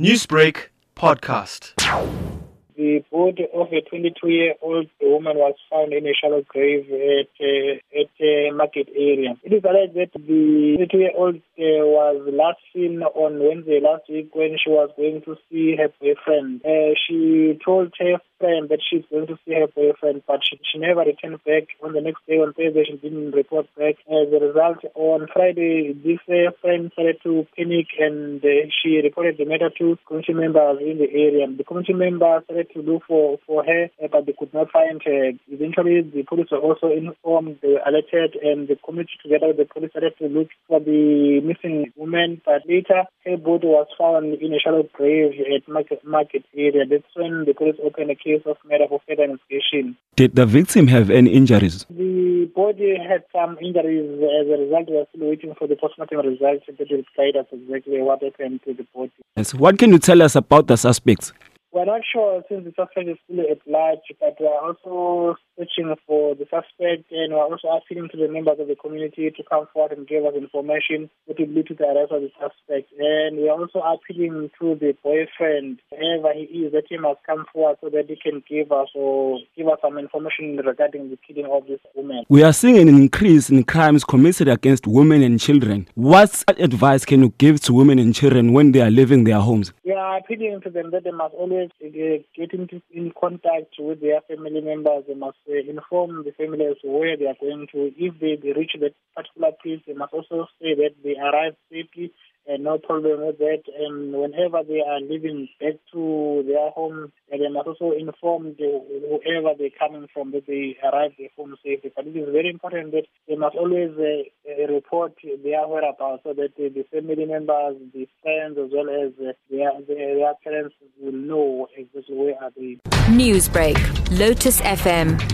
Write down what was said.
Newsbreak podcast. The body of a 22-year-old woman was found in a shallow grave at uh, at uh, Margate area. It is alleged that the 22-year-old uh, was last seen on Wednesday last week when she was going to see her boyfriend. Uh, she told her friend that she's going to see her boyfriend, but she, she never returned back. On the next day, on Thursday, she didn't report back. As a result, on Friday, this uh, friend started to panic and uh, she reported the matter to community members in the area. The community members started to look for, for her, uh, but they could not find her. Eventually, the police were also informed, they were alerted, and the community together with the police started to look for the missing woman. But later, her body was found in a shallow grave at Margate, Margate area. That's when the police opened a case of murder for further investigation. Did the victim have any injuries? The body had some injuries as a result. We are still waiting for the postmortem results that will guide us exactly what happened to the body. Yes. What can you tell us about the suspects? We're not sure since the suspect is still at large, but we are also searching for the suspect and we're also appealing to the members of the community to come forward and give us information that will lead to the arrest of the suspect. And we're also appealing to the boyfriend, whoever he is, that he must come forward so that he can give us or give us some information regarding the killing of this woman. We are seeing an increase in crimes committed against women and children. What advice can you give to women and children when they are leaving their homes? We are appealing to them that they must always get into in contact with their family members. They must uh, inform the families where they are going to. If they, they reach that particular place, they must also say that they arrived safely and no problem with that. And whenever they are leaving back to their home, and they must also inform the, whoever they're coming from that they arrived home safely. But it is very important that they must always uh, uh, report their whereabouts so that uh, the family members, the friends, as well as uh, their, their, parents will know exactly where they are they. Newsbreak, Lotus FM,